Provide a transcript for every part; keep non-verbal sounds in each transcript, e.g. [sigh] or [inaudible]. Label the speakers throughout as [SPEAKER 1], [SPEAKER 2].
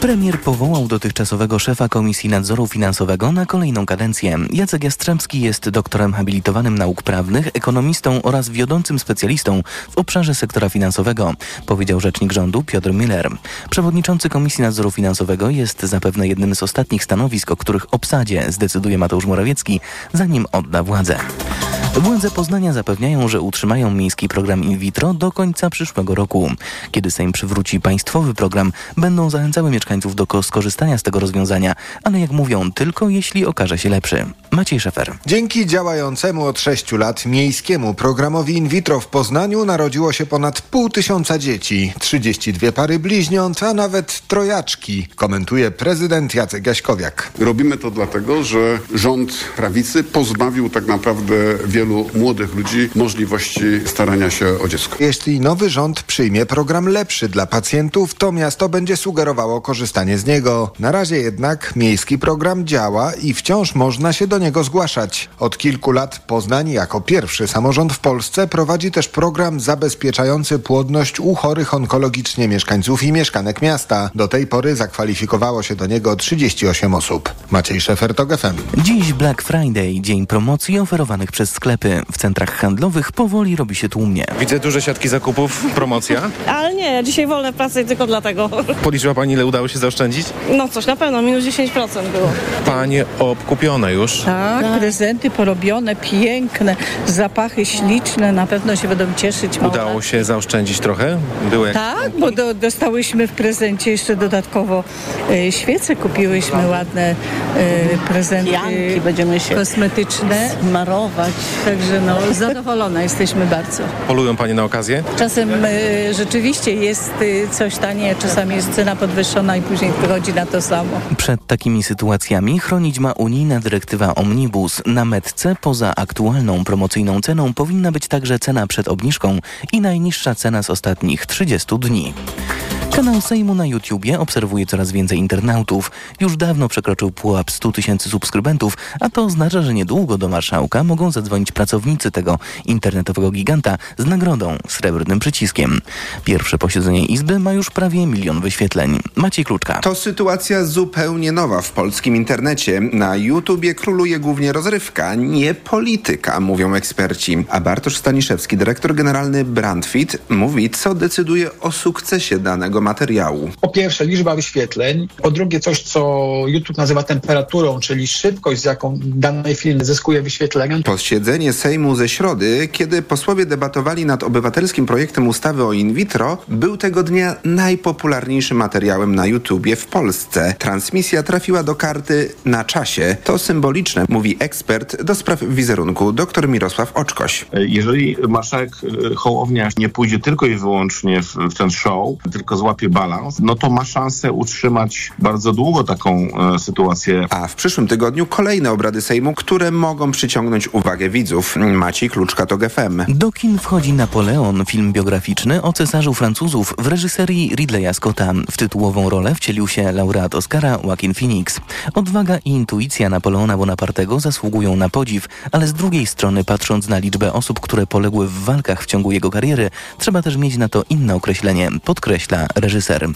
[SPEAKER 1] Premier powołał dotychczasowego szefa Komisji Nadzoru Finansowego na kolejną kadencję. Jacek Jastrzębski jest doktorem habilitowanym nauk prawnych, ekonomistą oraz wiodącym specjalistą w obszarze sektora finansowego, powiedział rzecznik rządu Piotr Miller. Przewodniczący Komisji Nadzoru Finansowego jest zapewne jednym z ostatnich stanowisk, o których obsadzie zdecyduje Mateusz Morawiecki, zanim odda władzę. Władze Poznania zapewniają, że utrzymają miejski program in vitro do końca przyszłego roku. Kiedy Sejm przywróci państwowy program, będą zachęcały mieszkańców do skorzystania z tego rozwiązania, ale jak mówią, tylko jeśli okaże się lepszy. Maciej Szefer.
[SPEAKER 2] Dzięki działającemu od 6 lat miejskiemu programowi in vitro w Poznaniu narodziło się ponad pół tysiąca dzieci, 32 pary bliźniąt, a nawet trojaczki, komentuje prezydent Jacek Jaśkowiak.
[SPEAKER 3] Robimy to dlatego, że rząd prawicy pozbawił tak naprawdę wielu młodych ludzi możliwości starania się o dziecko.
[SPEAKER 2] Jeśli nowy rząd przyjmie program lepszy dla pacjentów, to miasto będzie sugerowało korzystanie z niego. Na razie jednak miejski program działa i wciąż można się do niego zgłaszać. Od kilku lat Poznań jako pierwszy samorząd w Polsce prowadzi też program zabezpieczający płodność u chorych onkologicznie mieszkańców i mieszkanek miasta. Do tej pory zakwalifikowało się do niego 38 osób. Maciej Szefer, to FM.
[SPEAKER 1] Dziś Black Friday, dzień promocji oferowanych przez sklepy. W centrach handlowych powoli robi się tłumnie.
[SPEAKER 4] Widzę duże siatki zakupów, promocja. [laughs]
[SPEAKER 5] Ale nie, dzisiaj wolne pracy tylko dlatego.
[SPEAKER 4] Policzyła Pani, ile udało się zaoszczędzić?
[SPEAKER 5] No coś na pewno, minus 10% było.
[SPEAKER 4] Panie obkupione już.
[SPEAKER 6] Tak, tak, prezenty porobione, piękne, zapachy śliczne, na pewno się będą cieszyć.
[SPEAKER 4] Udało się zaoszczędzić trochę?
[SPEAKER 6] Było jak... Tak, bo do, dostałyśmy w prezencie jeszcze dodatkowo e, świece, kupiłyśmy ładne e, prezenty
[SPEAKER 7] Janki będziemy się
[SPEAKER 6] kosmetyczne.
[SPEAKER 7] Smarować.
[SPEAKER 6] Także no, zadowolone jesteśmy bardzo.
[SPEAKER 4] Polują Panie na okazję?
[SPEAKER 6] Czasem e, rzeczywiście jest e, coś tanie, czasami jest cena podwyższona i później wychodzi na to samo.
[SPEAKER 1] Przed takimi sytuacjami chronić ma unijna dyrektywa Omnibus. Na metce poza aktualną promocyjną ceną powinna być także cena przed obniżką i najniższa cena z ostatnich 30 dni. Kanał Sejmu na YouTubie obserwuje coraz więcej internautów. Już dawno przekroczył pułap 100 tysięcy subskrybentów, a to oznacza, że niedługo do marszałka mogą zadzwonić pracownicy tego internetowego giganta z nagrodą srebrnym przyciskiem. Pierwsze posiedzenie Izby ma już prawie milion wyświetleń. Maciej Kluczka.
[SPEAKER 8] To sytuacja zupełnie nowa w polskim internecie. Na YouTubie króluje głównie rozrywka, nie polityka, mówią eksperci. A Bartosz Staniszewski, dyrektor generalny Brandfit, mówi, co decyduje o sukcesie danego materiału.
[SPEAKER 9] Po pierwsze liczba wyświetleń, po drugie coś, co YouTube nazywa temperaturą, czyli szybkość, z jaką dany film zyskuje wyświetlenia.
[SPEAKER 8] Posiedzenie Sejmu ze środy, kiedy posłowie debatowali nad obywatelskim projektem ustawy o in vitro, był tego dnia najpopularniejszym materiałem na YouTubie w Polsce. Transmisja trafiła do karty na czasie. To symboliczne, mówi ekspert do spraw wizerunku dr Mirosław Oczkoś.
[SPEAKER 10] Jeżeli marszałek Hołownia nie pójdzie tylko i wyłącznie w, w ten show, tylko złapie balans, no to ma szansę utrzymać bardzo długo taką e, sytuację.
[SPEAKER 8] A w przyszłym tygodniu kolejne obrady Sejmu, które mogą przyciągnąć uwagę widzów. Maciej Kluczka to GFM.
[SPEAKER 1] Do kin wchodzi Napoleon, film biograficzny o cesarzu Francuzów w reżyserii Ridleya Scotta. W tytułową rolę wcielił się laureat Oscara Joaquin Phoenix. Odwaga i intuicja Napoleona Bonapartego zasługują na podziw, ale z drugiej strony patrząc na liczbę osób, które poległy w walkach w ciągu jego kariery, trzeba też mieć na to inne określenie, podkreśla reżyser.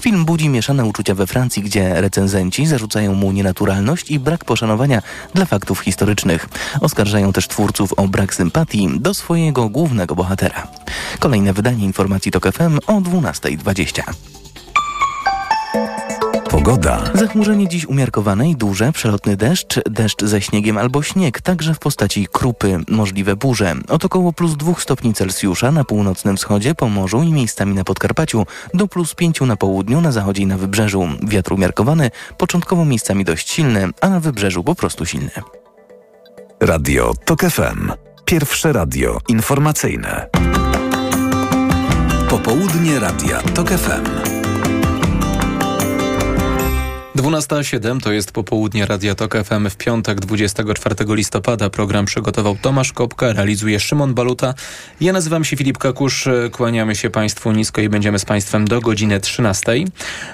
[SPEAKER 1] Film budzi mieszane uczucia we Francji, gdzie recenzenci zarzucają mu nienaturalność i brak poszanowania dla faktów historycznych. Oskarżają też twórców o brak sympatii do swojego głównego bohatera. Kolejne wydanie informacji TOK FM o 12.20.
[SPEAKER 11] Pogoda.
[SPEAKER 1] Zachmurzenie dziś umiarkowane i duże, przelotny deszcz, deszcz ze śniegiem albo śnieg, także w postaci krupy, możliwe burze. Od około plus 2 stopni Celsjusza na północnym wschodzie, Pomorzu i miejscami na Podkarpaciu, do plus 5 na południu, na zachodzie i na wybrzeżu. Wiatr umiarkowany, początkowo miejscami dość silny, a na wybrzeżu po prostu silny.
[SPEAKER 11] Radio TOK FM. Pierwsze radio informacyjne. Popołudnie Radia TOK FM.
[SPEAKER 7] 12.07 to jest popołudnie Radia Tok FM w piątek 24 listopada. Program przygotował Tomasz Kopka, realizuje Szymon Baluta. Ja nazywam się Filip Kakusz, kłaniamy się Państwu nisko i będziemy z Państwem do godziny 13.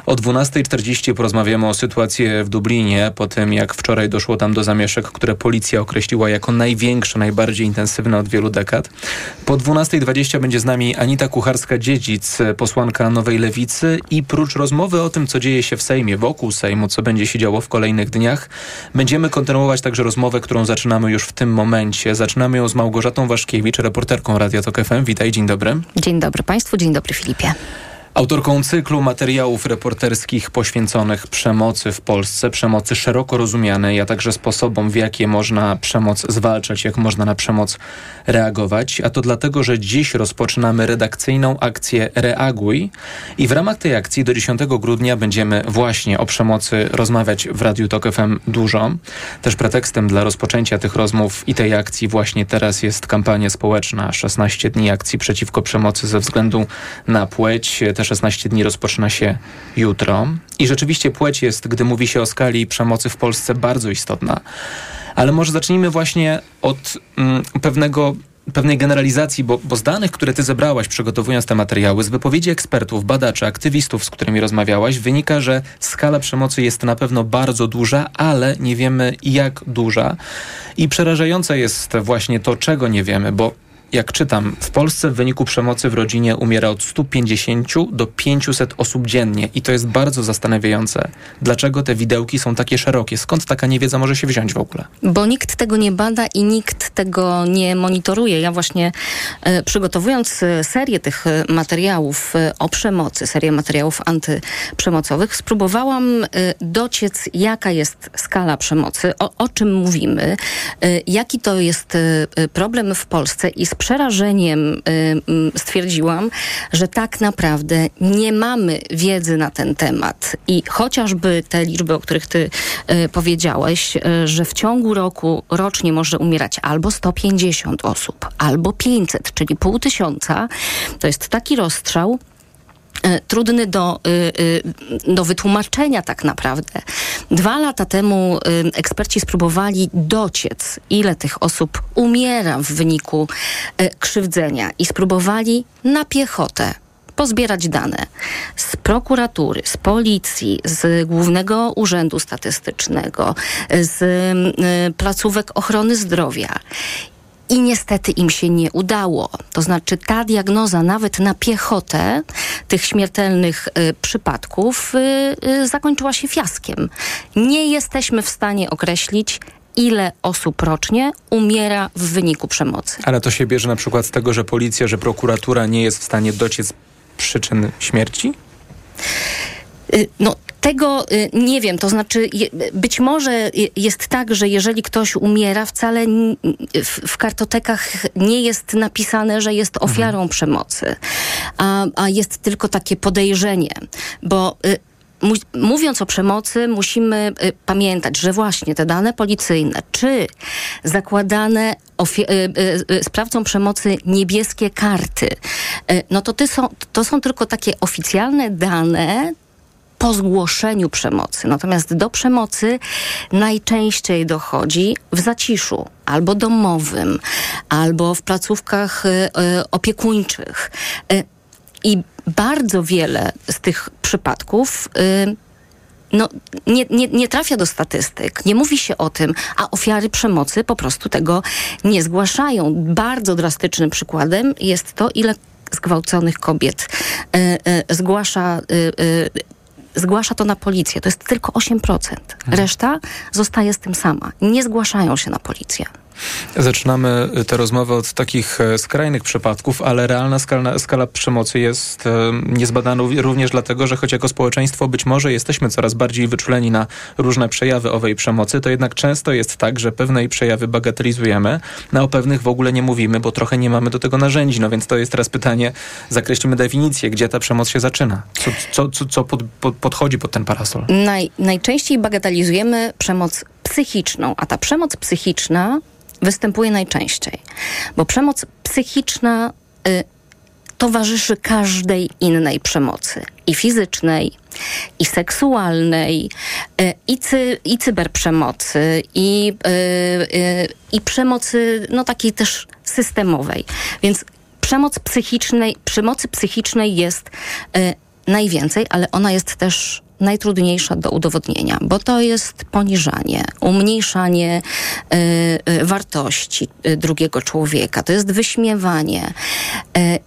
[SPEAKER 7] O 12.40 porozmawiamy o sytuacji w Dublinie, po tym jak wczoraj doszło tam do zamieszek, które policja określiła jako największe, najbardziej intensywne od wielu dekad. Po 12.20 będzie z nami Anita Kucharska-Dziedzic, posłanka Nowej Lewicy i prócz rozmowy o tym, co dzieje się w Sejmie, wokół Sejmu, co będzie się działo w kolejnych dniach. Będziemy kontynuować także rozmowę, którą zaczynamy już w tym momencie. Zaczynamy ją z Małgorzatą Waszkiewicz, reporterką Radia Tok FM. Witaj, dzień dobry.
[SPEAKER 12] Dzień dobry Państwu, dzień dobry Filipie.
[SPEAKER 7] Autorką cyklu materiałów reporterskich poświęconych przemocy w Polsce, przemocy szeroko rozumianej, a także sposobom, w jakie można przemoc zwalczać, jak można na przemoc reagować. A to dlatego, że dziś rozpoczynamy redakcyjną akcję Reaguj i w ramach tej akcji do 10 grudnia będziemy właśnie o przemocy rozmawiać w Radiu Tok FM dużo. Też pretekstem dla rozpoczęcia tych rozmów i tej akcji właśnie teraz jest kampania społeczna 16 dni akcji przeciwko przemocy ze względu na płeć. Też 16 dni rozpoczyna się jutro. I rzeczywiście płeć jest, gdy mówi się o skali przemocy w Polsce, bardzo istotna. Ale może zacznijmy właśnie od mm, pewnego pewnej generalizacji, bo, bo, z danych, które ty zebrałaś przygotowując te materiały, z wypowiedzi ekspertów, badaczy, aktywistów, z którymi rozmawiałaś, wynika, że skala przemocy jest na pewno bardzo duża, ale nie wiemy jak duża. I przerażające jest właśnie to, czego nie wiemy, bo jak czytam, w Polsce w wyniku przemocy w rodzinie umiera od 150 do 500 osób dziennie i to jest bardzo zastanawiające. Dlaczego te widełki są takie szerokie? Skąd taka niewiedza może się wziąć w ogóle?
[SPEAKER 12] Bo nikt tego nie bada i nikt tego nie monitoruje. Ja właśnie e, przygotowując e, serię tych e, materiałów o przemocy, serię materiałów antyprzemocowych, spróbowałam e, dociec, jaka jest skala przemocy, o, o czym mówimy, e, jaki to jest problem w Polsce i z przerażeniem y, y, stwierdziłam, że tak naprawdę nie mamy wiedzy na ten temat. I chociażby te liczby, o których ty y, powiedziałeś, y, że w ciągu roku rocznie może umierać albo 150 osób, albo 500, czyli pół tysiąca, to jest taki rozstrzał, trudny do, e, e, do wytłumaczenia tak naprawdę. Dwa lata temu eksperci spróbowali dociec, ile tych osób umiera w wyniku krzywdzenia i spróbowali na piechotę pozbierać dane z prokuratury, z policji, z Głównego Urzędu Statystycznego, z placówek ochrony zdrowia. I niestety im się nie udało. To znaczy ta diagnoza nawet na piechotę tych śmiertelnych y, przypadków y, y, zakończyła się fiaskiem. Nie jesteśmy w stanie określić, ile osób rocznie umiera w wyniku przemocy.
[SPEAKER 7] Ale to się bierze na przykład z tego, że policja, że prokuratura nie jest w stanie dociec przyczyn śmierci?
[SPEAKER 12] Y, no, tego y, nie wiem, to znaczy być może jest tak, że jeżeli ktoś umiera, wcale w kartotekach nie jest napisane, że jest mhm. ofiarą mhm. przemocy, a, a jest tylko takie podejrzenie, bo y, mówiąc o przemocy, musimy pamiętać, że właśnie te dane policyjne, czy zakładane sprawcą przemocy niebieskie karty, no to, są, to są tylko takie oficjalne dane, po zgłoszeniu przemocy. Natomiast do przemocy najczęściej dochodzi w zaciszu, albo domowym, albo w placówkach y, opiekuńczych. Y, I bardzo wiele z tych przypadków no, nie, nie, nie trafia do statystyk, nie mówi się o tym, a ofiary przemocy po prostu tego nie zgłaszają. Bardzo drastycznym przykładem jest to, ile zgwałconych kobiet y, y, zgłasza y, zgłasza to na policję. To jest tylko 8%. Mhm. Reszta zostaje z tym sama. Nie zgłaszają się na policję.
[SPEAKER 7] Zaczynamy tę rozmowę od takich e, skrajnych przypadków, ale realna skala, skala przemocy jest e, niezbadana również dlatego, że choć jako społeczeństwo być może jesteśmy coraz bardziej wyczuleni na różne przejawy owej przemocy, to jednak często jest tak, że pewne przejawy bagatelizujemy, no o pewnych w ogóle nie mówimy, bo trochę nie mamy do tego narzędzi. No więc to jest teraz pytanie, zakreślimy definicję, gdzie ta przemoc się zaczyna. Co, co, co, co pod, pod, podchodzi pod ten parasol?
[SPEAKER 12] Naj, najczęściej bagatelizujemy przemoc psychiczną, a ta przemoc psychiczna występuje najczęściej, bo przemoc psychiczna y, towarzyszy każdej innej przemocy i fizycznej, i seksualnej, i, cy, i cyberprzemocy, i, i przemocy no takiej też systemowej. Więc przemoc psychicznej, przemocy psychicznej jest najwięcej, ale ona jest też najtrudniejsza do udowodnienia, bo to jest poniżanie, umniejszanie y, y, wartości y, drugiego człowieka, to jest wyśmiewanie. Y,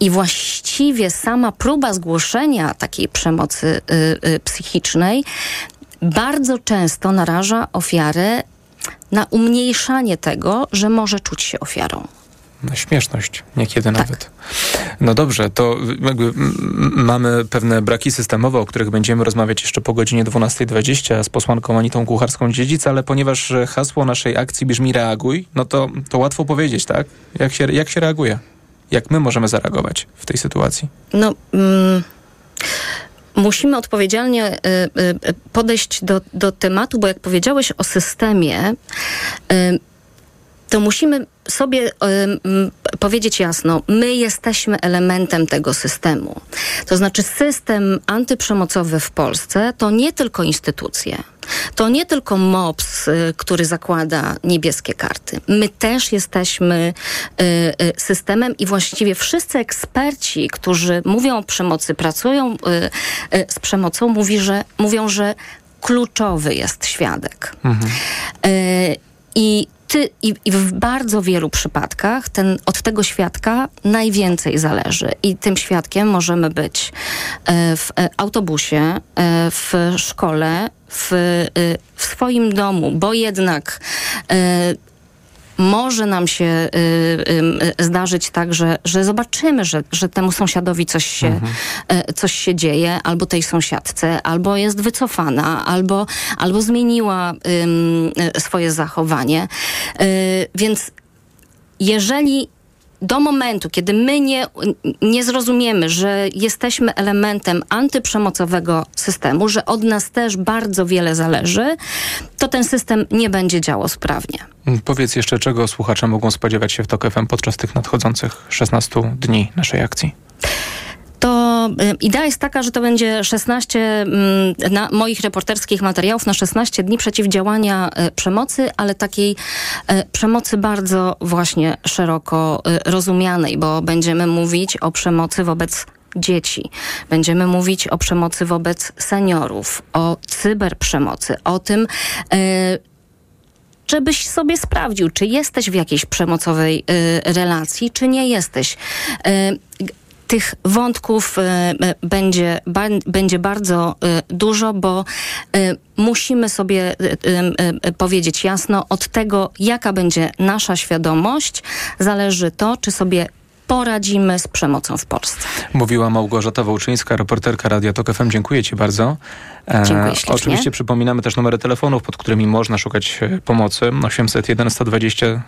[SPEAKER 12] I właściwie sama próba zgłoszenia takiej przemocy y, y, psychicznej bardzo często naraża ofiarę na umniejszanie tego, że może czuć się ofiarą
[SPEAKER 7] na śmieszność, niekiedy tak. nawet. No dobrze, to mamy pewne braki systemowe, o których będziemy rozmawiać jeszcze po godzinie 12.20 z posłanką Anitą Kucharską-Dziedzic, ale ponieważ hasło naszej akcji brzmi reaguj, no to, to łatwo powiedzieć, tak? Jak się, jak się reaguje? Jak my możemy zareagować w tej sytuacji?
[SPEAKER 12] No... Mm musimy odpowiedzialnie y, y, podejść do, do tematu, bo jak powiedziałeś o systemie, to musimy sobie y, powiedzieć jasno, my jesteśmy elementem tego systemu. To znaczy system antyprzemocowy w Polsce to nie tylko instytucje. To nie tylko MOPS, y, który zakłada niebieskie karty. My też jesteśmy y, y, systemem i właściwie wszyscy eksperci, którzy mówią o przemocy, pracują y, y, z przemocą, mówi, że, mówią, że kluczowy jest świadek. Mhm. I ty, i, i, w bardzo wielu przypadkach ten, od tego świadka najwięcej zależy. I tym świadkiem możemy być e, w e, autobusie, e, w szkole, w, w swoim domu, bo jednak może nam się y, y, zdarzyć tak, że, że zobaczymy, że, że temu sąsiadowi coś się, mhm. y, coś się dzieje, albo tej sąsiadce, albo jest wycofana, albo, albo zmieniła swoje zachowanie. Y, więc jeżeli do momentu, kiedy my nie, nie zrozumiemy, że jesteśmy elementem antyprzemocowego systemu, że od nas też bardzo wiele zależy, to ten system nie będzie działał sprawnie.
[SPEAKER 7] Powiedz jeszcze, czego słuchacze mogą spodziewać się w TOK podczas tych nadchodzących 16 dni naszej akcji?
[SPEAKER 12] To y, idea jest taka, że to będzie 16 mm, na moich reporterskich materiałów na 16 dni przeciwdziałania y, przemocy, ale takiej y, przemocy bardzo właśnie szeroko rozumianej, bo będziemy mówić o przemocy wobec dzieci. Będziemy mówić o przemocy wobec seniorów, o cyberprzemocy, o tym, żebyś sobie sprawdził, czy jesteś w jakiejś przemocowej relacji, czy nie jesteś tych wątków e, e, będzie, będzie bardzo e, dużo, bo musimy sobie powiedzieć jasno, od tego, jaka będzie nasza świadomość, zależy to, czy sobie poradzimy z przemocą w Polsce.
[SPEAKER 7] Mówiła Małgorzata Wołczyńska, reporterka Radia Tok FM. Dziękuję Ci bardzo.
[SPEAKER 12] E, Dziękuję ślicznie.
[SPEAKER 7] Oczywiście przypominamy też numery telefonów, pod którymi można szukać e, pomocy. 801 120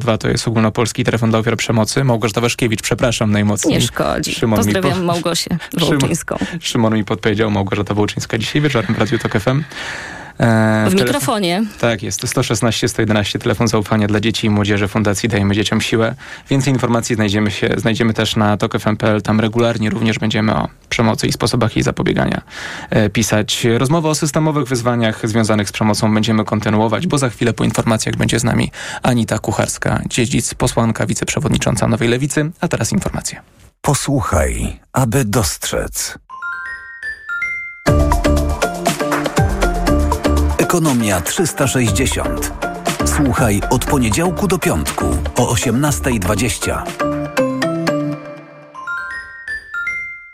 [SPEAKER 7] 002 to jest ogólnopolski telefon dla ofiar przemocy. Małgorzata Waszkiewicz, przepraszam najmocniej.
[SPEAKER 12] Nie szkodzi. Szymon Pozdrawiam po... Małgosię Wołczyńską.
[SPEAKER 7] Szymon, Szymon mi podpowiedział, Małgorzata Wołczyńska dzisiaj wieczorem w Radiu Tok FM.
[SPEAKER 12] E, w mikrofonie.
[SPEAKER 7] Tak, jest. 116 111, telefon zaufania dla dzieci i młodzieży Fundacji Dajemy Dzieciom Siłę. Więcej informacji znajdziemy, się, znajdziemy też na tokfm.pl. Tam regularnie również będziemy o przemocy i sposobach jej zapobiegania e, pisać. Rozmowę o systemowych wyzwaniach związanych z przemocą będziemy kontynuować, bo za chwilę po informacjach będzie z nami Anita Kucharska-Dziedzic, posłanka, wiceprzewodnicząca Nowej Lewicy. A teraz informacje.
[SPEAKER 11] Posłuchaj, aby dostrzec. Ekonomia 360. Słuchaj od poniedziałku do piątku o 18.20.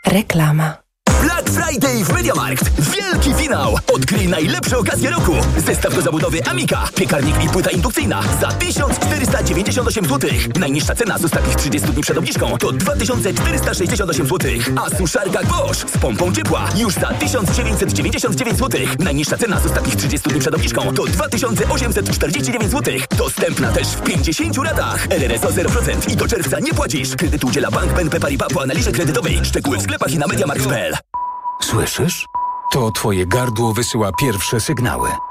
[SPEAKER 13] Reklama.
[SPEAKER 14] Black Friday w MediaMarkt. Wielki finał! Odkryj najlepsze okazje roku. Zestaw do zabudowy Amika, piekarnik i płyta indukcyjna za 1498 zł. Najniższa cena z ostatnich 30 dni przed obniżką to 2468 zł. A suszarka Bosch z pompą ciepła już za 1999 zł. Najniższa cena z ostatnich 30 dni przed obniżką to 2849 zł. Dostępna też w 50 ratach. RRSO 0% i do czerwca nie płacisz. Kredyt udziela Bank BNP Paribas po analizie kredytowej. Szczegóły w sklepach i na MediaMarkt.pl.
[SPEAKER 11] Słyszysz? To twoje gardło wysyła pierwsze sygnały.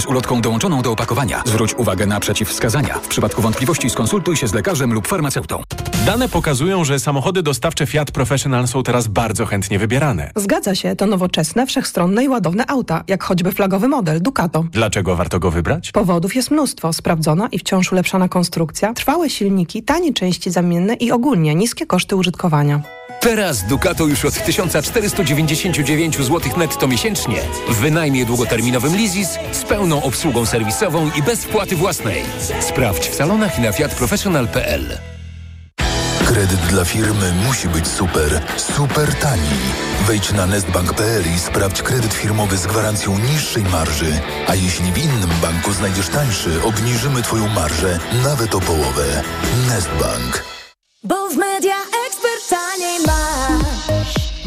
[SPEAKER 13] z ulotką dołączoną do opakowania. Zwróć uwagę na przeciwwskazania. W przypadku wątpliwości skonsultuj się z lekarzem lub farmaceutą.
[SPEAKER 15] Dane pokazują, że samochody dostawcze Fiat Professional są teraz bardzo chętnie wybierane.
[SPEAKER 16] Zgadza się, to nowoczesne, wszechstronne i ładowne auta, jak choćby flagowy model Ducato.
[SPEAKER 15] Dlaczego warto go wybrać?
[SPEAKER 16] Powodów jest mnóstwo. Sprawdzona i wciąż ulepszana konstrukcja, trwałe silniki, tanie części zamienne i ogólnie niskie koszty użytkowania.
[SPEAKER 13] Teraz Ducato już od 1499 zł netto miesięcznie w wynajmie długoterminowym Leasys z pełną obsługą serwisową i bez wpłaty własnej. Sprawdź w salonach i na fiatprofessional.pl.
[SPEAKER 17] Kredyt dla firmy musi być super, super tani. Wejdź na nestbank.pl i sprawdź kredyt firmowy z gwarancją niższej marży. A jeśli w innym banku znajdziesz tańszy, obniżymy Twoją marżę nawet o połowę. Nestbank.
[SPEAKER 18] Bo w Media masz.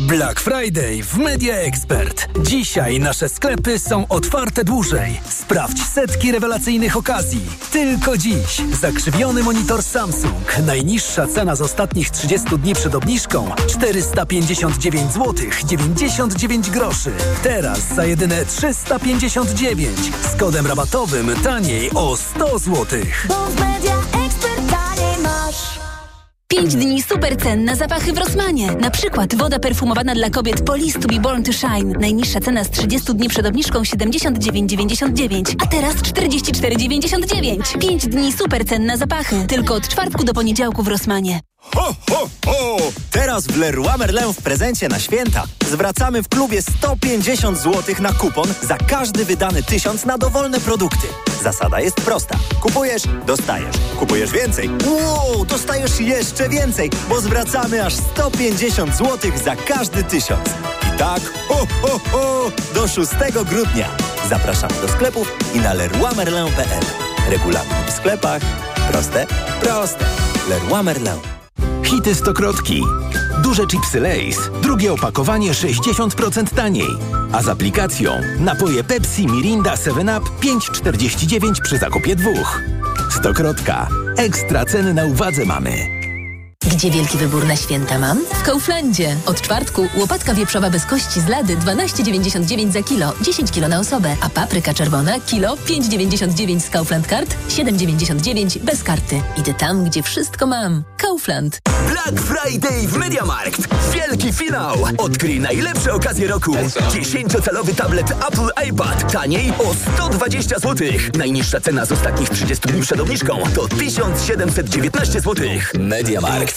[SPEAKER 19] Black Friday w Media Expert. Dzisiaj nasze sklepy są otwarte dłużej. Sprawdź setki rewelacyjnych okazji. Tylko dziś. Zakrzywiony monitor Samsung. Najniższa cena z ostatnich 30 dni przed obniżką 459 zł 99 groszy. Teraz za jedyne 359 z kodem rabatowym taniej o 100 zł.
[SPEAKER 20] 5 dni super cen na zapachy w Rosmanie. Na przykład woda perfumowana dla kobiet Police to be born to shine. Najniższa cena z 30 dni przed obniżką 79,99, a teraz 44,99. 5 dni super cen na zapachy. Tylko od czwartku do poniedziałku w Rosmanie.
[SPEAKER 21] Ho, ho, ho! Teraz w Leroy Merlin w prezencie na święta zwracamy w klubie 150 zł na kupon za każdy wydany tysiąc na dowolne produkty. Zasada jest prosta. Kupujesz, dostajesz. Kupujesz więcej. Wow, dostajesz jeszcze więcej, bo zwracamy aż 150 zł za każdy tysiąc. I tak, ho, ho, ho, do 6 grudnia. Zapraszamy do sklepów i na leroymerlin.pl. Regulamin w sklepach. Proste? Proste. Leroy Merlin.
[SPEAKER 22] Hity Stokrotki. Duże chipsy Lays. Drugie opakowanie 60% taniej. A z aplikacją napoje Pepsi, Mirinda, 7up 5,49 przy zakupie dwóch. Stokrotka. Ekstra ceny na uwadze mamy.
[SPEAKER 23] Gdzie wielki wybór na święta mam? W Kauflandzie. Od czwartku łopatka wieprzowa bez kości z lady 12,99 za kilo, 10 kilo na osobę, a papryka czerwona kilo 5,99 z Kaufland Card, 7,99 bez karty. Idę tam, gdzie wszystko mam. Kaufland.
[SPEAKER 14] Black Friday w Mediamarkt. Wielki finał. Odkryj najlepsze okazje roku. 10-calowy tablet Apple iPad. Taniej o 120 zł. Najniższa cena z ostatnich 30 dni przed obniżką to 1719 zł. Mediamarkt.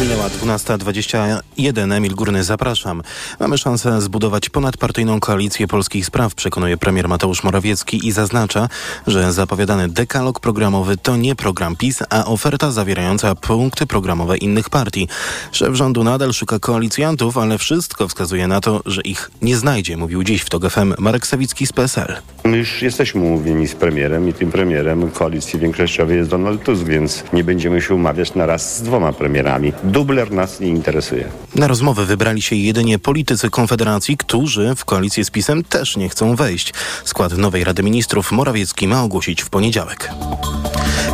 [SPEAKER 24] Minęła 12.21. Emil Górny, zapraszam. Mamy szansę zbudować ponadpartyjną koalicję polskich spraw, przekonuje premier Mateusz Morawiecki i zaznacza, że zapowiadany dekalog programowy to nie program PiS, a oferta zawierająca punkty programowe innych partii. Szef rządu nadal szuka koalicjantów, ale wszystko wskazuje na to, że ich nie znajdzie, mówił dziś w TOG FM Marek Sawicki z PSL.
[SPEAKER 25] My już jesteśmy umówieni z premierem i tym premierem koalicji większościowej jest Donald Tusk, więc nie będziemy się umawiać na raz z dwoma premierami. Dubler nas nie interesuje.
[SPEAKER 24] Na rozmowę wybrali się jedynie politycy Konfederacji, którzy w koalicję z PiSem też nie chcą wejść. Skład nowej Rady Ministrów Morawiecki ma ogłosić w poniedziałek.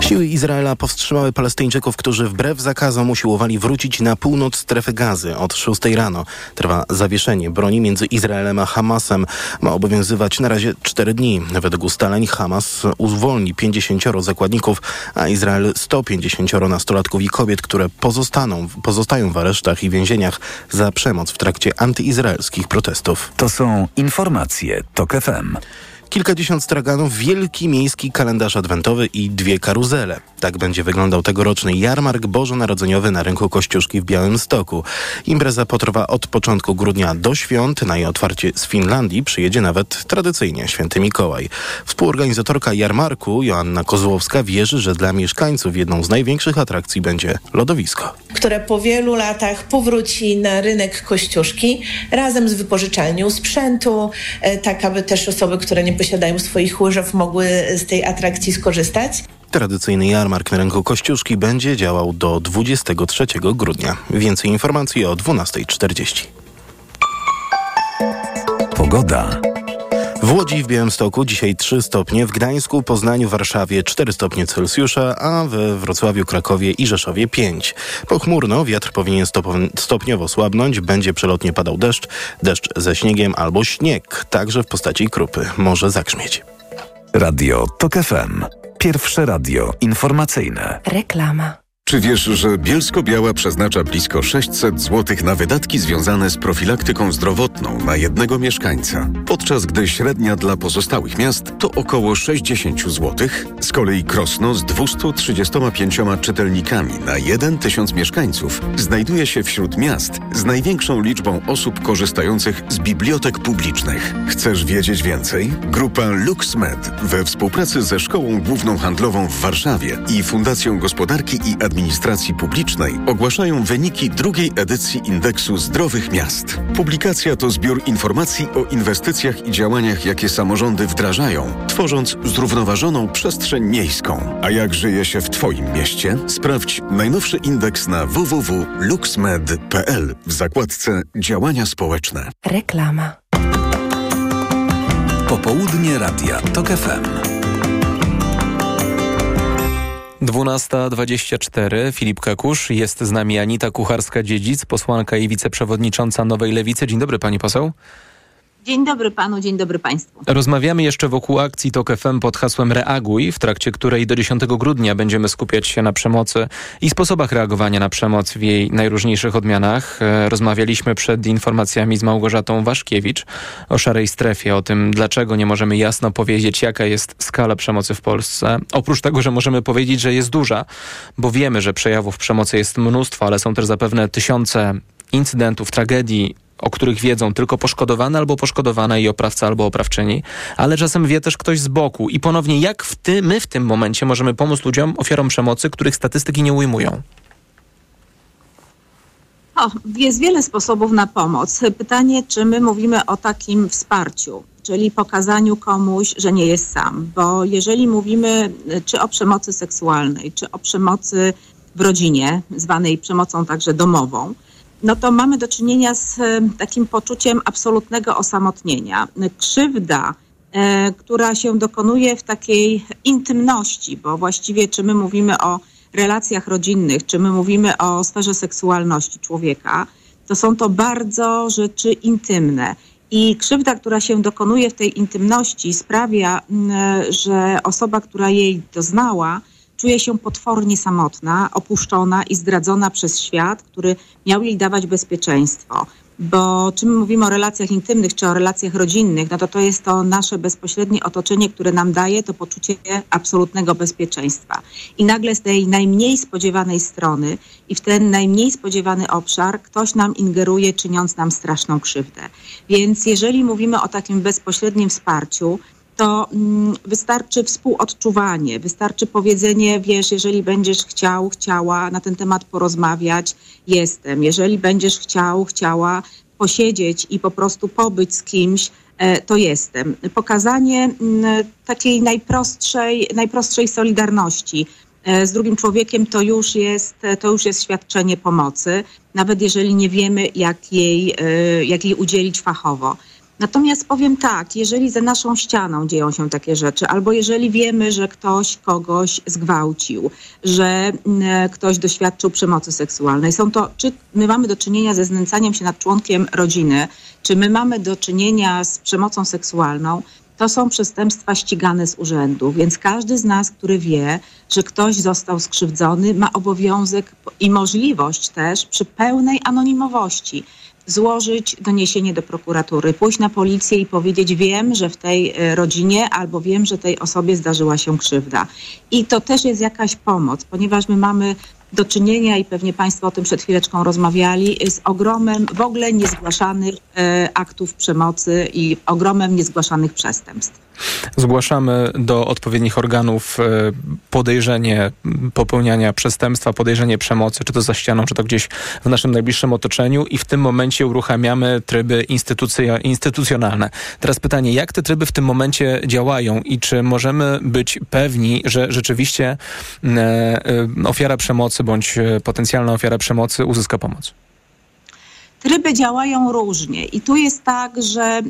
[SPEAKER 24] Siły Izraela powstrzymały Palestyńczyków, którzy wbrew zakazom usiłowali wrócić na północ strefy gazy od 6 rano. Trwa zawieszenie broni między Izraelem a Hamasem. Ma obowiązywać na razie 4 dni. Według ustaleń Hamas uwolni 50 zakładników, a Izrael 150 nastolatków i kobiet, które pozostaną, pozostają w aresztach i więzieniach za przemoc w trakcie antyizraelskich protestów.
[SPEAKER 11] To są informacje TOK FM.
[SPEAKER 24] Kilkadziesiąt straganów, wielki miejski kalendarz adwentowy i dwie karuzele. Tak będzie wyglądał tegoroczny jarmark bożonarodzeniowy na rynku Kościuszki w Białymstoku. Impreza potrwa od początku grudnia do świąt. Na jej otwarcie z Finlandii przyjedzie nawet tradycyjnie święty Mikołaj. Współorganizatorka jarmarku Joanna Kozłowska wierzy, że dla mieszkańców jedną z największych atrakcji będzie lodowisko.
[SPEAKER 26] które po wielu latach powróci na rynek Kościuszki razem z wypożyczalnią sprzętu, e, tak aby też osoby, które nie posiadają swoich łyżew mogły z tej atrakcji skorzystać.
[SPEAKER 24] Tradycyjny jarmark na rynku Kościuszki będzie działał do 23 grudnia. Więcej informacji o 12.40.
[SPEAKER 11] Pogoda.
[SPEAKER 24] W Łodzi w Białymstoku dzisiaj 3 stopnie, w Gdańsku, Poznaniu, Warszawie 4 stopnie Celsjusza, a we Wrocławiu, Krakowie i Rzeszowie 5. Pochmurno, wiatr powinien stopniowo słabnąć, będzie przelotnie padał deszcz, deszcz ze śniegiem albo śnieg, także w postaci krupy, może zagrzmieć.
[SPEAKER 11] Radio TOK FM. Pierwsze radio informacyjne.
[SPEAKER 27] Reklama.
[SPEAKER 28] Czy wiesz, że Bielsko-Biała przeznacza blisko 600 zł na wydatki związane z profilaktyką zdrowotną na jednego mieszkańca, podczas gdy średnia dla pozostałych miast to około 60 zł? Z kolei Krosno z 235 czytelnikami na 1 tysiąc mieszkańców znajduje się wśród miast z największą liczbą osób korzystających z bibliotek publicznych. Chcesz wiedzieć więcej? Grupa LuxMed we współpracy ze Szkołą Główną Handlową w Warszawie i Fundacją Gospodarki i Administracji Publicznej ogłaszają wyniki drugiej edycji Indeksu Zdrowych Miast. Publikacja to zbiór informacji o inwestycjach i działaniach, jakie samorządy wdrażają, tworząc zrównoważoną przestrzeń miejską. A jak żyje się w Twoim mieście? Sprawdź najnowszy indeks na www.luxmed.pl w zakładce Działania społeczne.
[SPEAKER 27] Reklama.
[SPEAKER 11] Popołudnie radia TOK FM.
[SPEAKER 7] 12.24. Filip Kakusz. Jest z nami Anita Kucharska-Dziedzic, posłanka i wiceprzewodnicząca Nowej Lewicy. Dzień dobry pani poseł.
[SPEAKER 29] Dzień dobry panu, dzień dobry państwu.
[SPEAKER 7] Rozmawiamy jeszcze wokół akcji TOK FM pod hasłem Reaguj, w trakcie której do 10 grudnia będziemy skupiać się na przemocy i sposobach reagowania na przemoc w jej najróżniejszych odmianach. E, Rozmawialiśmy przed informacjami z Małgorzatą Waszkiewicz o szarej strefie, o tym dlaczego nie możemy jasno powiedzieć jaka jest skala przemocy w Polsce. Oprócz tego, że możemy powiedzieć, że jest duża, bo wiemy, że przejawów przemocy jest mnóstwo, ale są też zapewne tysiące incydentów, tragedii, o których wiedzą tylko poszkodowany albo poszkodowana i oprawca albo oprawczyni, ale czasem wie też ktoś z boku. I ponownie, jak w ty, my w tym momencie możemy pomóc ludziom, ofiarom przemocy, których statystyki nie ujmują?
[SPEAKER 29] O, jest wiele sposobów na pomoc. Pytanie, czy my mówimy o takim wsparciu, czyli pokazaniu komuś, że nie jest sam. Bo jeżeli mówimy y, czy o przemocy seksualnej, czy o przemocy w rodzinie, zwanej przemocą także domową, no to mamy do czynienia z e, takim poczuciem absolutnego osamotnienia. Krzywda, e, która się dokonuje w takiej intymności, bo właściwie czy my mówimy o relacjach rodzinnych, czy my mówimy o sferze seksualności człowieka, to są to bardzo rzeczy intymne. I krzywda, która się dokonuje w tej intymności, sprawia, m, że osoba, która jej doznała, czuje się potwornie samotna, opuszczona i zdradzona przez świat, który miał jej dawać bezpieczeństwo. Bo czy my mówimy o relacjach intymnych, czy o relacjach rodzinnych, no to to jest to nasze bezpośrednie otoczenie, które nam daje to poczucie absolutnego bezpieczeństwa. I nagle z tej najmniej spodziewanej strony i w ten najmniej spodziewany obszar ktoś nam ingeruje, czyniąc nam straszną krzywdę. Więc jeżeli mówimy o takim bezpośrednim wsparciu, to mm, wystarczy współodczuwanie, wystarczy powiedzenie, wiesz, jeżeli będziesz chciał, chciała na ten temat porozmawiać, jestem. Jeżeli będziesz chciał, chciała posiedzieć i po prostu pobyć z kimś, e, to jestem. Pokazanie mm, takiej najprostszej, najprostszej solidarności e, z drugim człowiekiem to już jest, to już jest świadczenie pomocy, nawet jeżeli nie wiemy, jak jej, e, jak jej udzielić fachowo. Natomiast powiem tak, jeżeli za naszą ścianą dzieją się takie rzeczy, albo jeżeli wiemy, że ktoś kogoś zgwałcił, że mm, ktoś doświadczył przemocy seksualnej, są to, czy my mamy do czynienia ze znęcaniem się nad członkiem rodziny, czy my mamy do czynienia z przemocą seksualną, to są przestępstwa ścigane z urzędu, więc każdy z nas, który wie, że ktoś został skrzywdzony, ma obowiązek i możliwość też przy pełnej anonimowości złożyć doniesienie do prokuratury, pójść na policję i powiedzieć: Wiem, że w tej e, rodzinie albo wiem, że tej osobie zdarzyła się krzywda. I to też jest jakaś pomoc, ponieważ my mamy do czynienia i pewnie Państwo o tym przed chwileczką rozmawiali, z ogromem w ogóle niezgłaszanych e, aktów przemocy i ogromem niezgłaszanych przestępstw.
[SPEAKER 7] Zgłaszamy do odpowiednich organów e, podejrzenie popełniania przestępstwa, podejrzenie przemocy, czy to za ścianą, czy to gdzieś w naszym najbliższym otoczeniu i w tym momencie uruchamiamy tryby instytucjonalne. Teraz pytanie, jak te tryby w tym momencie działają i czy możemy być pewni, że rzeczywiście e, e, ofiara przemocy bądź potencjalna ofiara przemocy uzyska pomoc?
[SPEAKER 29] Tryby działają różnie i tu jest tak, że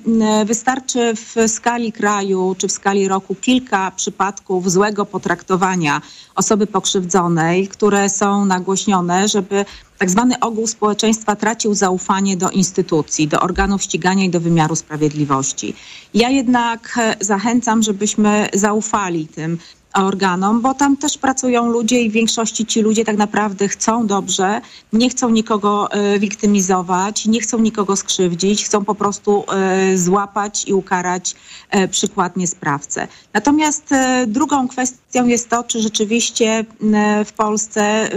[SPEAKER 29] wystarczy w skali kraju czy w skali roku kilka przypadków złego potraktowania osoby pokrzywdzonej, które są nagłośnione, żeby tak zwany ogół społeczeństwa tracił zaufanie do instytucji, do organów ścigania i do wymiaru sprawiedliwości. Ja jednak e, zachęcam, żebyśmy zaufali tym organom, bo tam też pracują ludzie i w większości ci ludzie tak naprawdę chcą dobrze, nie chcą nikogo e, wiktymizować, nie chcą nikogo skrzywdzić, chcą po prostu e, złapać i ukarać e, przykładnie sprawcę. Natomiast drugą kwestią jest to, czy rzeczywiście w Polsce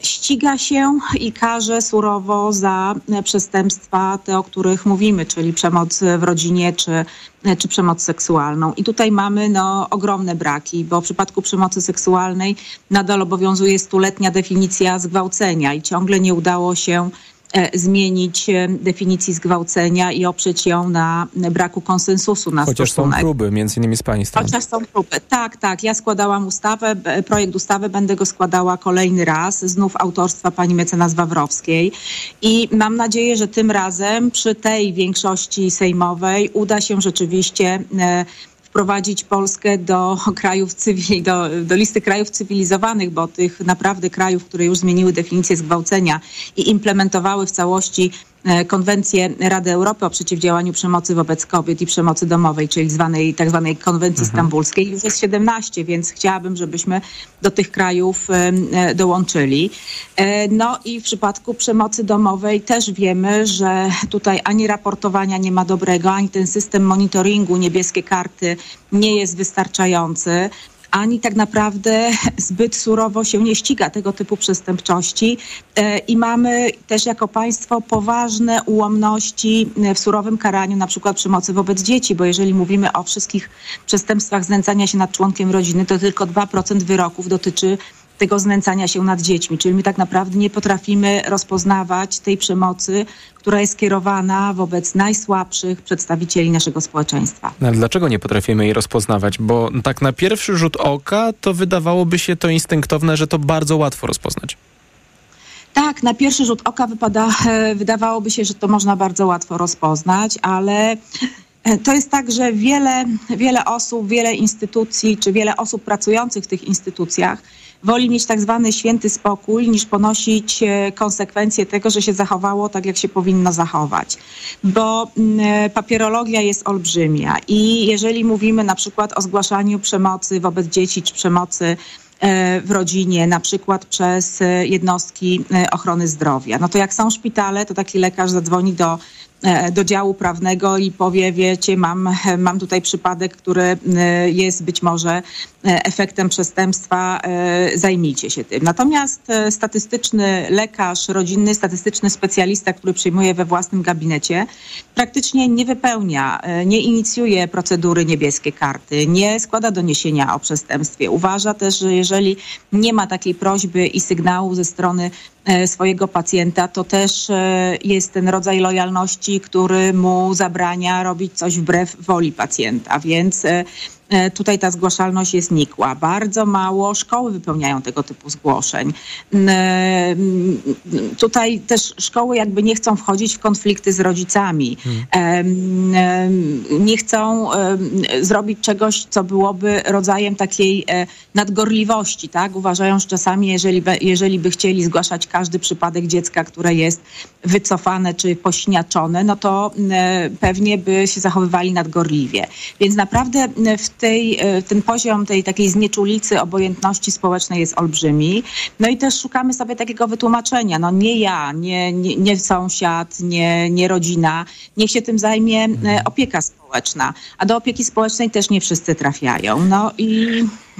[SPEAKER 29] ściga się i karze surowo za e, przestępstwa, te o których mówimy, czyli przemoc w rodzinie czy, e, czy przemoc seksualną. I tutaj mamy no, ogromne braki, bo w przypadku przemocy seksualnej nadal obowiązuje stuletnia definicja zgwałcenia i ciągle nie udało się E, zmienić e, definicji zgwałcenia i oprzeć ją na braku konsensusu na
[SPEAKER 7] Chociaż
[SPEAKER 29] stosunek.
[SPEAKER 7] są próby, między innymi z Pani strony.
[SPEAKER 29] Chociaż są próby. Tak, tak. Ja składałam ustawę, projekt ustawy, będę go składała kolejny raz, znów autorstwa pani mecenas Wawrowskiej i mam nadzieję, że tym razem przy tej większości sejmowej uda się rzeczywiście e, wprowadzić Polskę do krajów cywili, do, do listy krajów cywilizowanych, bo tych naprawdę krajów, które już zmieniły definicję zgwałcenia i implementowały w całości konwencję Rady Europy o przeciwdziałaniu przemocy wobec kobiet i przemocy domowej, czyli zwanej, tak zwanej konwencji mhm. stambulskiej. Już jest 17, więc chciałabym, żebyśmy do tych krajów e, dołączyli. E, no i w przypadku przemocy domowej też wiemy, że tutaj ani raportowania nie ma dobrego, ani ten system monitoringu, niebieskie karty nie jest wystarczający ani tak naprawdę [laughs] zbyt surowo się nie ściga tego typu przestępczości. E, i mamy też jako państwo poważne ułomności w surowym karaniu na przykład przemocy wobec dzieci, bo jeżeli mówimy o wszystkich przestępstwach znęcania się nad członkiem rodziny, to tylko 2% wyroków dotyczy tego znęcania się nad dziećmi. Czyli my tak naprawdę nie potrafimy rozpoznawać tej przemocy, która jest kierowana wobec najsłabszych przedstawicieli naszego społeczeństwa.
[SPEAKER 7] No, ale dlaczego nie potrafimy jej rozpoznawać? Bo tak na pierwszy rzut oka to wydawałoby się to instynktowne, że to bardzo łatwo rozpoznać.
[SPEAKER 29] Tak, na pierwszy rzut oka wypada, e, wydawałoby się, że to można bardzo łatwo rozpoznać, ale to jest tak, że wiele, wiele osób, wiele instytucji, czy wiele osób pracujących w tych instytucjach woli mieć tak zwany święty spokój, niż ponosić e, konsekwencje tego, że się zachowało tak, jak się powinno zachować. Bo mm, e, papierologia jest olbrzymia i jeżeli mówimy na przykład o zgłaszaniu przemocy wobec dzieci czy przemocy e, w rodzinie, na przykład przez jednostki ochrony zdrowia. No to jak są szpitale, to taki lekarz zadzwoni do do działu prawnego i powie, wiecie, mam, mam tutaj przypadek, który e, jest być może e, efektem przestępstwa, zajmijcie się tym. Natomiast statystyczny lekarz rodzinny, statystyczny specjalista, który przyjmuje we własnym gabinecie, praktycznie nie wypełnia, nie inicjuje procedury niebieskie karty, nie składa doniesienia o przestępstwie. Uważa też, że jeżeli nie ma takiej prośby i sygnału ze strony swojego pacjenta, to też jest ten rodzaj lojalności, który mu zabrania robić coś wbrew woli pacjenta. Więc e, E, tutaj ta zgłaszalność jest nikła. Bardzo mało szkoły wypełniają tego typu zgłoszeń. E, tutaj też szkoły jakby nie chcą wchodzić w konflikty z rodzicami. Hmm. Nie chcą zrobić czegoś, co byłoby rodzajem takiej e, nadgorliwości. Tak? Uważają, że czasami jeżeli, jeżeli by chcieli zgłaszać każdy przypadek dziecka, które jest wycofane czy pośniaczone, no to pewnie by się zachowywali nadgorliwie. Więc naprawdę w tej, e, ten poziom tej takiej znieczulicy, obojętności społecznej jest olbrzymi. No i też szukamy sobie takiego wytłumaczenia. No nie ja, nie, nie, nie sąsiad, nie, nie rodzina. Niech się tym zajmie e, opieka społeczna. A do opieki społecznej też nie wszyscy trafiają. No i,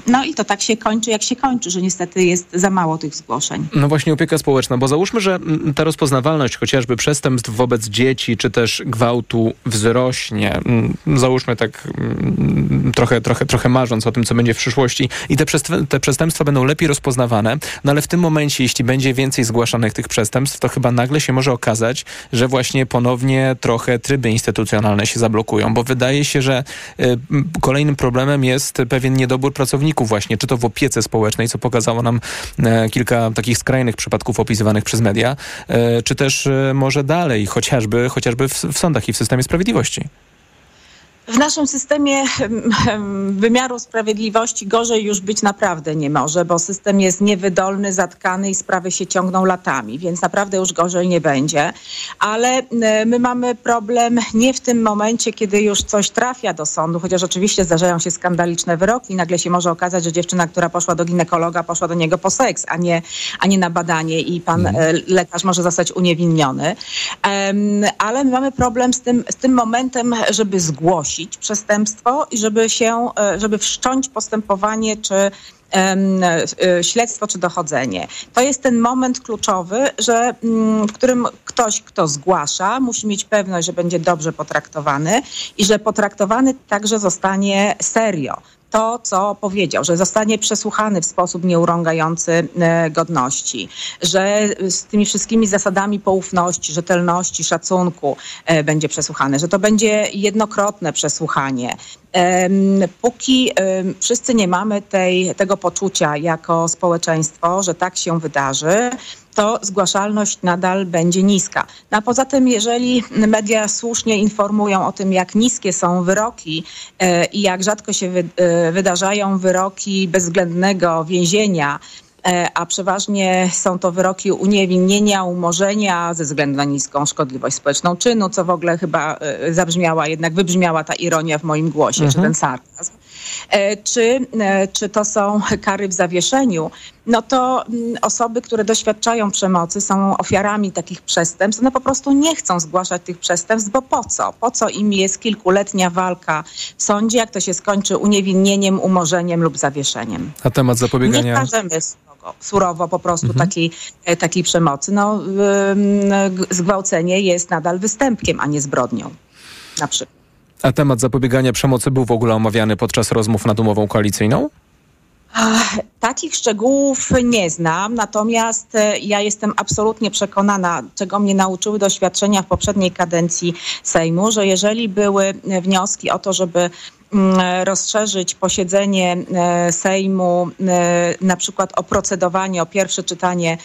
[SPEAKER 29] no i to tak się kończy, jak się kończy, że niestety jest za mało tych zgłoszeń.
[SPEAKER 7] No właśnie opieka społeczna, bo załóżmy, że mm, ta rozpoznawalność chociażby przestępstw wobec dzieci, czy też gwałtu wzrośnie. Mm, Załóżmy tak mm, trochę, trochę, trochę marząc o tym, co będzie w przyszłości i te, te przestępstwa będą lepiej rozpoznawane, no ale w tym momencie, jeśli będzie więcej zgłaszanych tych przestępstw, to chyba nagle się może okazać, że właśnie ponownie trochę tryby instytucjonalne się zablokują, bo wydaje się, że y, kolejnym problemem jest pewien niedobór pracowników właśnie, czy to w opiece społecznej, co pokazało nam e, kilka takich skrajnych przypadków opisywanych przez media, e, czy też e, może dalej, chociażby, chociażby w, w sądach i w systemie sprawiedliwości.
[SPEAKER 29] W naszym systemie em, em, wymiaru sprawiedliwości gorzej już być naprawdę nie może, bo system jest niewydolny, zatkany i sprawy się ciągną latami, więc naprawdę już gorzej nie będzie. Ale my mamy problem nie w tym momencie, kiedy już coś trafia do sądu, chociaż oczywiście zdarzają się skandaliczne wyroki i nagle się może okazać, że dziewczyna, która poszła do ginekologa, poszła do niego po seks, a nie, a nie na badanie i pan e, lekarz może zostać uniewinniony. Ale my mamy problem z tym, z tym momentem, żeby zgłosić przestępstwo i żeby się, e, żeby wszcząć postępowanie czy e, śledztwo czy dochodzenie. To jest ten moment kluczowy, że, mm, w którym ktoś, kto zgłasza, musi mieć pewność, że będzie dobrze potraktowany i że potraktowany także zostanie serio to, co powiedział, że zostanie przesłuchany w sposób nieurągający e, godności, że z tymi wszystkimi zasadami poufności, rzetelności, szacunku e, będzie przesłuchany, że to będzie jednokrotne przesłuchanie. Póki wszyscy nie mamy tej, tego poczucia jako społeczeństwo, że tak się wydarzy, to zgłaszalność nadal będzie niska. No a poza tym, jeżeli media słusznie informują o tym, jak niskie są wyroki e, i jak rzadko się e, wydarzają wyroki bezwzględnego więzienia, a przeważnie są to wyroki uniewinnienia, umorzenia ze względu na niską szkodliwość społeczną czynu, co w ogóle chyba e, zabrzmiała, jednak wybrzmiała ta ironia w moim głosie, czy
[SPEAKER 27] Mhm.
[SPEAKER 29] ten sarkazm. E, Czy, e, czy to są kary w zawieszeniu, no to mm, osoby, które doświadczają przemocy, są ofiarami takich przestępstw, one po prostu nie chcą zgłaszać tych przestępstw, bo po co? Po co im jest kilkuletnia walka w sądzie, jak to się skończy uniewinnieniem, umorzeniem lub zawieszeniem?
[SPEAKER 7] A temat
[SPEAKER 29] Nie
[SPEAKER 7] zapobiegania...
[SPEAKER 29] każemy surowo, surowo po prostu takiej, e, takiej przemocy. No, zgwałcenie jest nadal występkiem, a nie zbrodnią. Na przykład.
[SPEAKER 7] A temat zapobiegania przemocy był w ogóle omawiany podczas rozmów nad umową koalicyjną?
[SPEAKER 29] Takich szczegółów nie znam, natomiast e, ja jestem absolutnie przekonana, czego mnie nauczyły doświadczenia w poprzedniej kadencji Sejmu, że jeżeli były wnioski o to, żeby rozszerzyć posiedzenie e, Sejmu e, na przykład o procedowanie, o pierwsze czytanie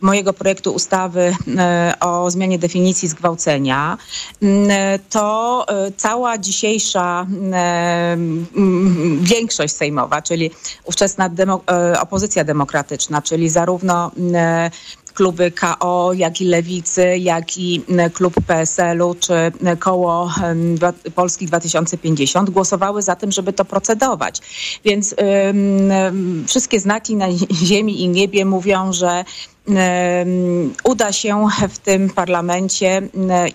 [SPEAKER 29] mojego projektu ustawy e, o zmianie definicji zgwałcenia, m, to cała dzisiejsza m, m, większość sejmowa, czyli ówczesna demo, opozycja demokratyczna, czyli zarówno kluby KO, jak i Lewicy, jak i klub PSL-u, czy koło Polski 2050 głosowały za tym, żeby to procedować. Więc wszystkie znaki na ziemi i niebie mówią, że uda się w tym parlamencie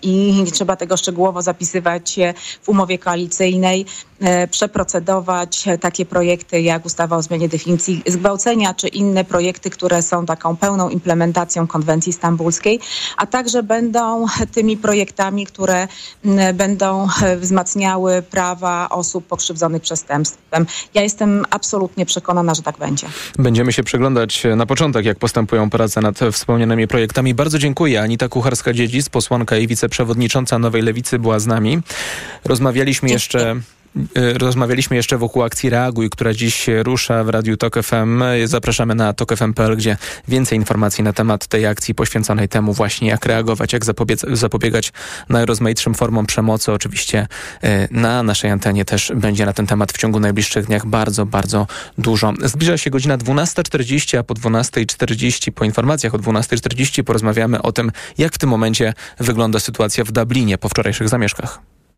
[SPEAKER 29] i nie trzeba tego szczegółowo zapisywać e, w umowie koalicyjnej, e, przeprocedować takie projekty jak ustawa o zmianie definicji zgwałcenia, czy inne projekty, które są taką pełną implementacją konwencji stambulskiej, a także będą tymi projektami, które będą wzmacniały prawa osób pokrzywdzonych przestępstwem. Ja jestem absolutnie przekonana, że tak będzie.
[SPEAKER 7] Będziemy się przyglądać e, na początek, jak postępują prace nad wspomnianymi projektami. Bardzo dziękuję. Anita Kucharska-Dziedzic, posłanka i wiceprzewodnicząca Nowej Lewicy była z nami. Rozmawialiśmy jeszcze... e, Rozmawialiśmy jeszcze wokół akcji Reaguj, która dziś rusza w Radiu Tok FM. Zapraszamy na tokfm.pl, gdzie więcej informacji na temat tej akcji poświęconej temu właśnie, jak reagować, jak zapobiec- zapobiegać najrozmaitszym formom przemocy. Oczywiście e, na naszej antenie też będzie na ten temat w ciągu najbliższych dniach bardzo, bardzo dużo. Zbliża się godzina 12.40, a po 12.40, po informacjach o 12.40 porozmawiamy o tym, jak w tym momencie wygląda sytuacja w Dublinie po wczorajszych zamieszkach.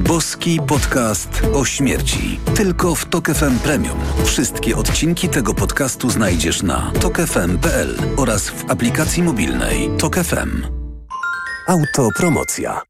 [SPEAKER 11] Boski podcast o śmierci. Tylko w Tok FM Premium. Wszystkie odcinki tego podcastu znajdziesz na tokefm.pl oraz w aplikacji mobilnej Tok FM. Autopromocja.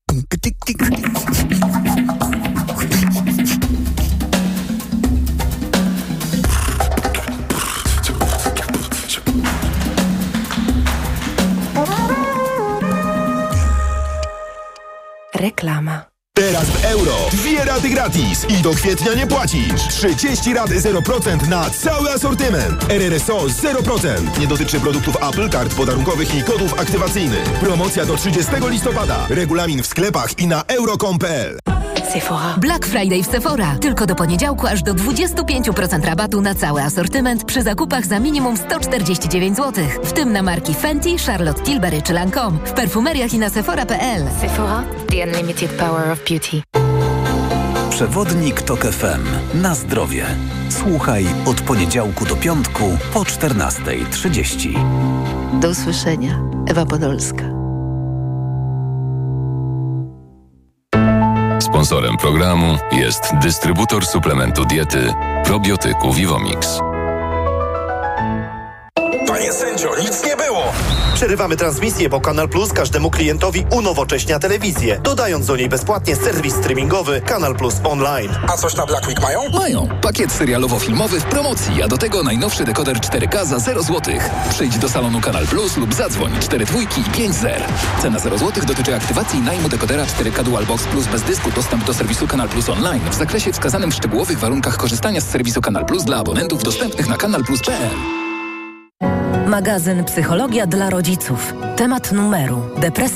[SPEAKER 30] Reklama.
[SPEAKER 31] Teraz w euro. Dwie raty gratis i do kwietnia nie płacisz. 30 rat 0% na cały asortyment. RRSO 0%. Nie dotyczy produktów Apple, kart podarunkowych i kodów aktywacyjnych. Promocja do 30 listopada. Regulamin w sklepach i na euro.com.pl.
[SPEAKER 23] Sephora. Black Friday w Sephora. Tylko do poniedziałku aż do 25% rabatu na cały asortyment przy zakupach za minimum 149 zł. W tym na marki Fenty, Charlotte Tilbury czy Lancome. W perfumeriach i na sephora.pl.
[SPEAKER 30] Sephora. The unlimited power of beauty.
[SPEAKER 11] Przewodnik Tok FM. Na zdrowie. Słuchaj od poniedziałku do piątku po 14.30.
[SPEAKER 30] Do usłyszenia. Ewa Podolska.
[SPEAKER 32] Sponsorem programu jest dystrybutor suplementu diety probiotyku Vivomix.
[SPEAKER 33] Panie sędzio, nic nie było! Przerywamy transmisję, bo Kanal Plus każdemu klientowi unowocześnia telewizję, dodając do niej bezpłatnie serwis streamingowy Kanal Plus Online. A coś na Black Week mają?
[SPEAKER 13] Mają. Pakiet serialowo-filmowy w promocji, a do tego najnowszy dekoder 4K za 0 zł. Przyjdź do salonu Kanal Plus lub zadzwoń 4 dwójki i 5 zer. Cena 0 zł dotyczy aktywacji najmu dekodera 4K Dual Box Plus bez dysku. Dostęp do serwisu Kanal Plus Online w zakresie wskazanym w szczegółowych warunkach korzystania z serwisu Kanal Plus dla abonentów dostępnych na kanalplus.pl.
[SPEAKER 23] Magazyn Psychologia dla rodziców. Temat numeru. Depresja